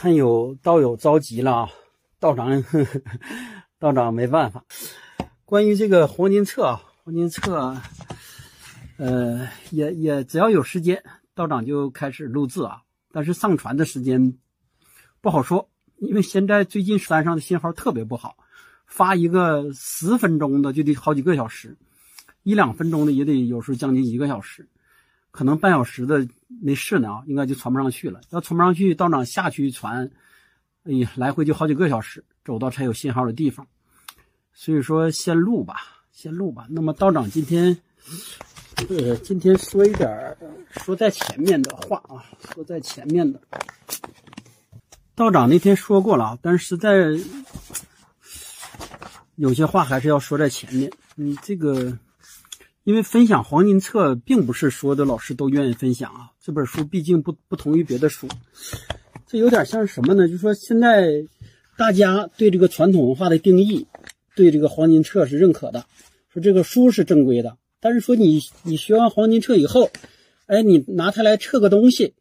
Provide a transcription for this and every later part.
看有道友着急了啊，道长，道长没办法。关于这个黄金册啊，黄金册，呃，也也只要有时间，道长就开始录制啊。但是上传的时间不好说，因为现在最近山上的信号特别不好，发一个十分钟的就得好几个小时，一两分钟的也得有时候将近一个小时。可能半小时的没事呢啊，应该就传不上去了。要传不上去，道长下去传，哎呀，来回就好几个小时，走到才有信号的地方。所以说，先录吧，先录吧。那么道长今天，呃，今天说一点说在前面的话啊，说在前面的。道长那天说过了啊，但是实在有些话还是要说在前面。你，这个。因为分享黄金册，并不是所有的老师都愿意分享啊。这本书毕竟不不同于别的书，这有点像什么呢？就说现在大家对这个传统文化的定义，对这个黄金册是认可的，说这个书是正规的。但是说你你学完黄金册以后，哎，你拿它来测个东西，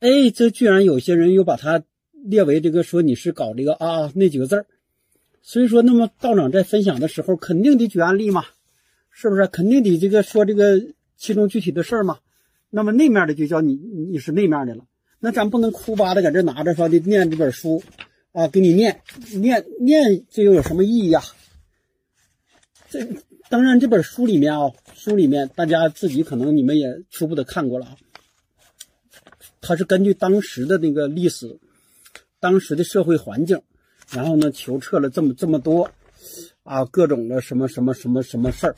哎，这居然有些人又把它列为这个说你是搞这个啊那几个字儿。所以说，那么道长在分享的时候，肯定得举案例嘛。是不是肯定得这个说这个其中具体的事儿嘛？那么那面的就叫你你是那面的了。那咱不能哭吧的搁这拿着说的念这本书啊，给你念念念，这又有什么意义呀？这当然这本书里面啊，书里面大家自己可能你们也初步的看过了啊。它是根据当时的那个历史、当时的社会环境，然后呢求测了这么这么多。啊，各种的什么什么什么什么事儿，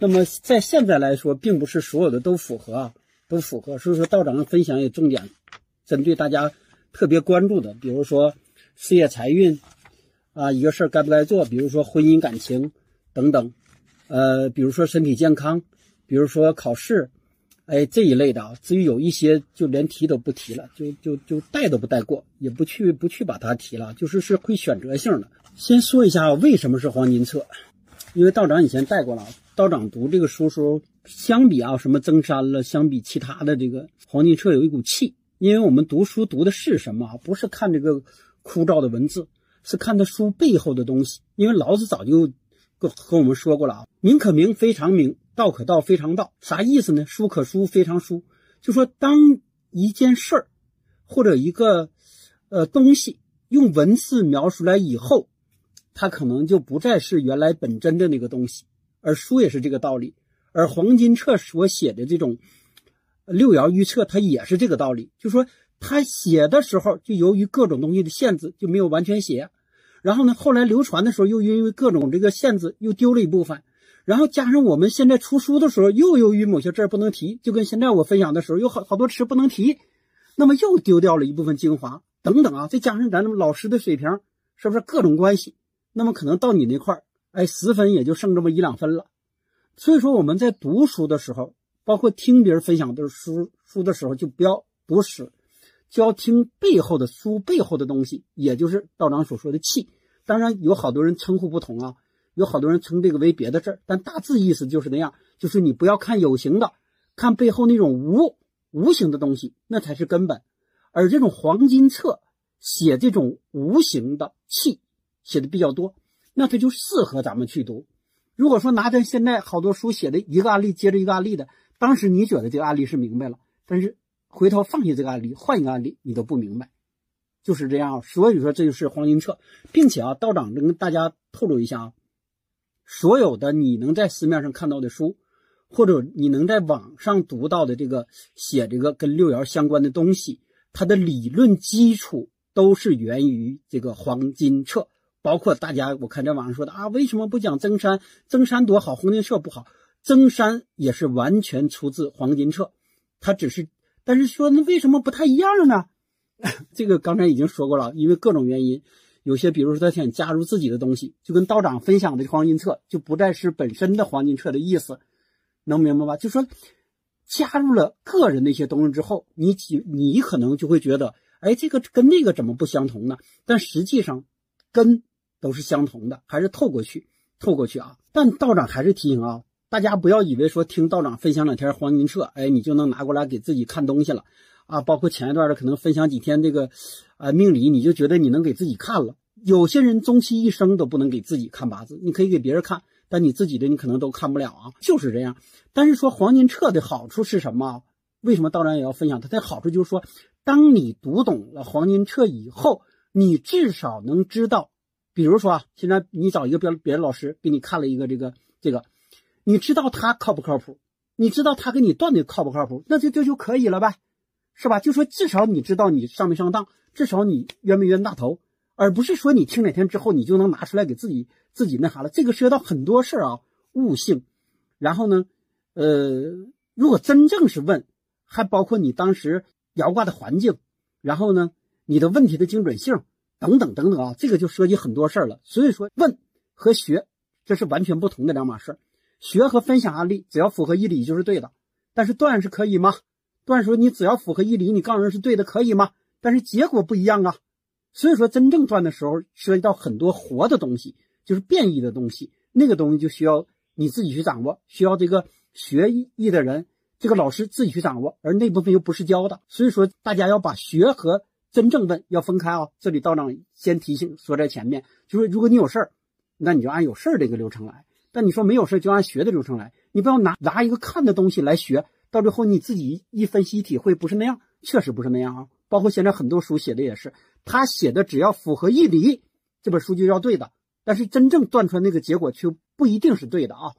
那么在现在来说，并不是所有的都符合啊，都符合。所以说道长的分享也重点针对大家特别关注的，比如说事业财运啊，一个事儿该不该做，比如说婚姻感情等等，呃，比如说身体健康，比如说考试，哎这一类的啊。至于有一些就连提都不提了，就就就带都不带过，也不去不去把它提了，就是是会选择性的。先说一下为什么是黄金册，因为道长以前带过了。道长读这个书时候，相比啊什么增山了，相比其他的这个黄金册有一股气。因为我们读书读的是什么？不是看这个枯燥的文字，是看它书背后的东西。因为老子早就跟和我们说过了啊，名可名非常名，道可道非常道。啥意思呢？书可书非常书，就说当一件事儿或者一个呃东西用文字描述来以后。它可能就不再是原来本真的那个东西，而书也是这个道理，而黄金册所写的这种六爻预测，它也是这个道理。就说他写的时候，就由于各种东西的限制，就没有完全写。然后呢，后来流传的时候，又因为各种这个限制，又丢了一部分。然后加上我们现在出书的时候，又由于某些字不能提，就跟现在我分享的时候，有好好多词不能提，那么又丢掉了一部分精华等等啊。再加上咱们老师的水平，是不是各种关系？那么可能到你那块儿，哎，十分也就剩这么一两分了。所以说我们在读书的时候，包括听别人分享的书书的时候，就不要读史，就要听背后的书背后的东西，也就是道长所说的气。当然有好多人称呼不同啊，有好多人称这个为别的事儿，但大致意思就是那样，就是你不要看有形的，看背后那种无无形的东西，那才是根本。而这种黄金册写这种无形的气。写的比较多，那它就适合咱们去读。如果说拿咱现在好多书写的一个案例接着一个案例的，当时你觉得这个案例是明白了，但是回头放下这个案例，换一个案例，你都不明白，就是这样。所以说这就是黄金册，并且啊，道长跟大家透露一下啊，所有的你能在市面上看到的书，或者你能在网上读到的这个写这个跟六爻相关的东西，它的理论基础都是源于这个黄金册。包括大家，我看在网上说的啊，为什么不讲曾山？曾山多好，黄金册不好。曾山也是完全出自黄金册，他只是，但是说那为什么不太一样呢？这个刚才已经说过了，因为各种原因，有些比如说他想加入自己的东西，就跟道长分享的黄金册就不再是本身的黄金册的意思，能明白吧？就说加入了个人的一些东西之后，你几你可能就会觉得，哎，这个跟那个怎么不相同呢？但实际上跟都是相同的，还是透过去，透过去啊！但道长还是提醒啊，大家不要以为说听道长分享两天黄金册，哎，你就能拿过来给自己看东西了啊！包括前一段的可能分享几天这个啊命理，你就觉得你能给自己看了。有些人终其一生都不能给自己看八字，你可以给别人看，但你自己的你可能都看不了啊，就是这样。但是说黄金册的好处是什么？为什么道长也要分享它的好处？就是说，当你读懂了黄金册以后，你至少能知道，比如说啊，现在你找一个别别的老师给你看了一个这个这个，你知道他靠不靠谱？你知道他给你断的靠不靠谱？那就这就可以了呗，是吧？就说至少你知道你上没上当，至少你冤没冤大头。而不是说你听两天之后你就能拿出来给自己自己那啥了，这个涉及到很多事儿啊，悟性。然后呢，呃，如果真正是问，还包括你当时摇卦的环境，然后呢，你的问题的精准性等等等等啊，这个就涉及很多事儿了。所以说，问和学这是完全不同的两码事。学和分享案例，只要符合义理就是对的。但是断是可以吗？断说你只要符合义理，你告诉人是对的，可以吗？但是结果不一样啊。所以说，真正断的时候，涉及到很多活的东西，就是变异的东西，那个东西就需要你自己去掌握，需要这个学艺的人，这个老师自己去掌握，而那部分又不是教的。所以说，大家要把学和真正问要分开啊。这里道长先提醒说在前面，就是如果你有事儿，那你就按有事儿这个流程来；但你说没有事儿，就按学的流程来。你不要拿拿一个看的东西来学，到最后你自己一分析体会不是那样，确实不是那样啊。包括现在很多书写的也是。他写的只要符合义理，这本书就要对的。但是真正断出来那个结果却不一定是对的啊！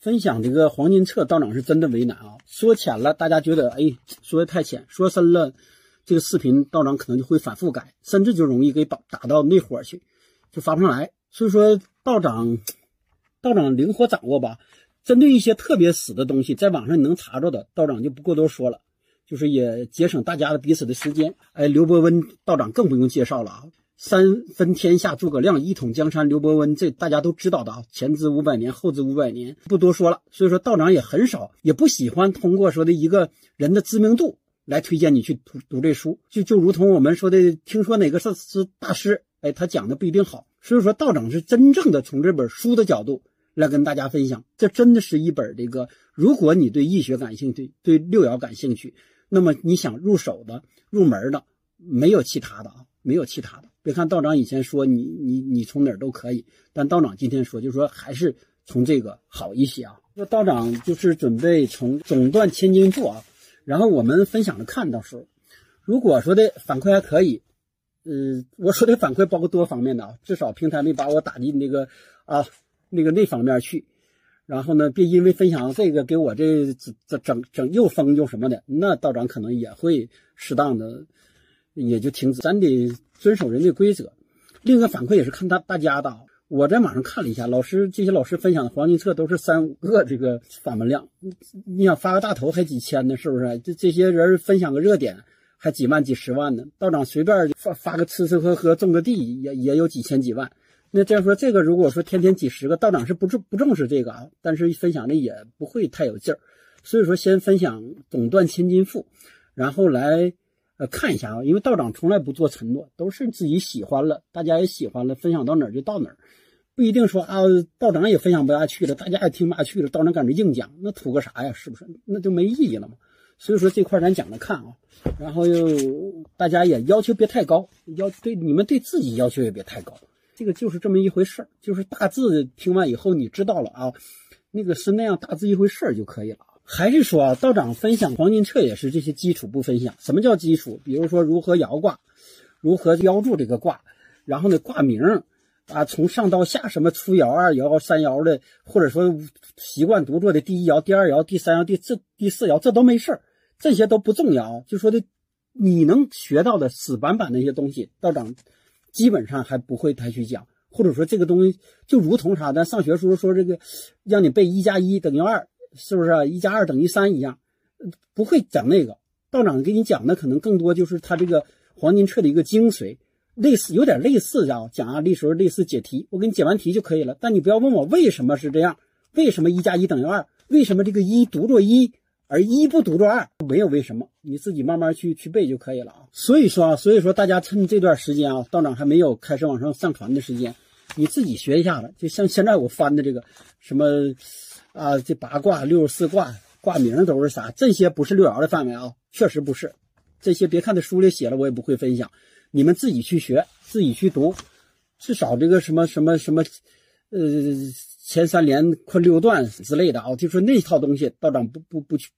分享这个黄金册，道长是真的为难啊。说浅了，大家觉得哎，说的太浅；说深了，这个视频道长可能就会反复改，甚至就容易给打打到内火去，就发不上来。所以说，道长，道长灵活掌握吧。针对一些特别死的东西，在网上你能查着的，道长就不过多说了。就是也节省大家的彼此的时间。哎，刘伯温道长更不用介绍了啊！三分天下诸葛亮，一统江山刘伯温，这大家都知道的啊。前知五百年，后知五百年，不多说了。所以说，道长也很少，也不喜欢通过说的一个人的知名度来推荐你去读读这书。就就如同我们说的，听说哪个是是大师，哎，他讲的不一定好。所以说，道长是真正的从这本书的角度来跟大家分享。这真的是一本这个，如果你对易学感兴趣，对六爻感兴趣。那么你想入手的、入门的，没有其他的啊，没有其他的。别看道长以前说你你你从哪儿都可以，但道长今天说，就说还是从这个好一些啊。那道长就是准备从总断千金赋啊，然后我们分享着看到时候，如果说的反馈还可以，呃，我说的反馈包括多方面的啊，至少平台没把我打进那个啊那个那方面去。然后呢，别因为分享这个给我这这整整又封又什么的，那道长可能也会适当的也就停止。咱得遵守人的规则。另一个反馈也是看大大家的。我在网上看了一下，老师这些老师分享的黄金册都是三五个这个访问量。你想发个大头还几千呢，是不是？这这些人分享个热点还几万几十万呢？道长随便发发个吃吃喝喝种个地也也有几千几万。那这样说，这个如果说天天几十个道长是不重不重视这个啊，但是分享的也不会太有劲儿，所以说先分享总断千金赋，然后来呃看一下啊，因为道长从来不做承诺，都是自己喜欢了，大家也喜欢了，分享到哪儿就到哪儿，不一定说啊道长也分享不下去了，大家也听不下去了，道长赶着硬讲，那图个啥呀？是不是？那就没意义了嘛。所以说这块咱讲着看啊，然后又大家也要求别太高，要对你们对自己要求也别太高。这个就是这么一回事儿，就是大致听完以后你知道了啊，那个是那样大致一回事儿就可以了。还是说啊，道长分享黄金册也是这些基础不分享。什么叫基础？比如说如何摇卦，如何标注这个卦，然后呢卦名啊，从上到下什么初爻、二爻、三爻的，或者说习惯独坐的第一爻、第二爻、第三爻、第四第四爻，这都没事儿，这些都不重要。就说的你能学到的死板板那些东西，道长。基本上还不会太去讲，或者说这个东西就如同啥，咱上学时候说这个，让你背一加一等于二，是不是啊？一加二等于三一样，不会讲那个。道长给你讲的可能更多就是他这个黄金册的一个精髓，类似有点类似啊，讲案例时候类似解题，我给你解完题就可以了。但你不要问我为什么是这样，为什么一加一等于二，为什么这个一读作一。而一不读作二，没有为什么，你自己慢慢去去背就可以了啊。所以说啊，所以说大家趁这段时间啊，道长还没有开始往上上传的时间，你自己学一下子。就像现在我翻的这个什么啊，这八卦、六十四卦卦名都是啥？这些不是六爻的范围啊，确实不是。这些别看这书里写了，我也不会分享。你们自己去学，自己去读，至少这个什么什么什么，呃，前三连坤六段之类的啊，就说那套东西，道长不不不去，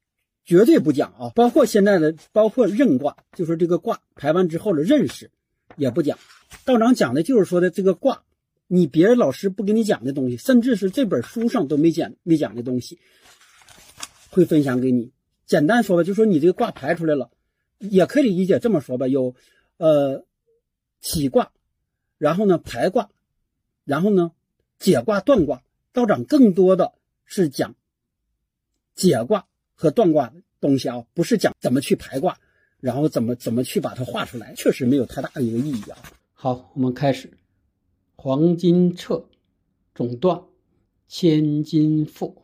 绝对不讲啊。包括现在的，包括认卦，就说这个卦排完之后的认识，也不讲。道长讲的就是说的这个卦，你别人老师不给你讲的东西，甚至是这本书上都没讲没讲的东西，会分享给你。简单说吧，就说你这个卦排出来了，也可以理解这么说吧，有，呃，起卦，然后呢排卦，然后呢解卦断卦。道长更多的是讲解卦和断卦的东西啊，不是讲怎么去排卦，然后怎么怎么去把它画出来，确实没有太大的一个意义啊。好，我们开始，黄金彻，总断，千金赋。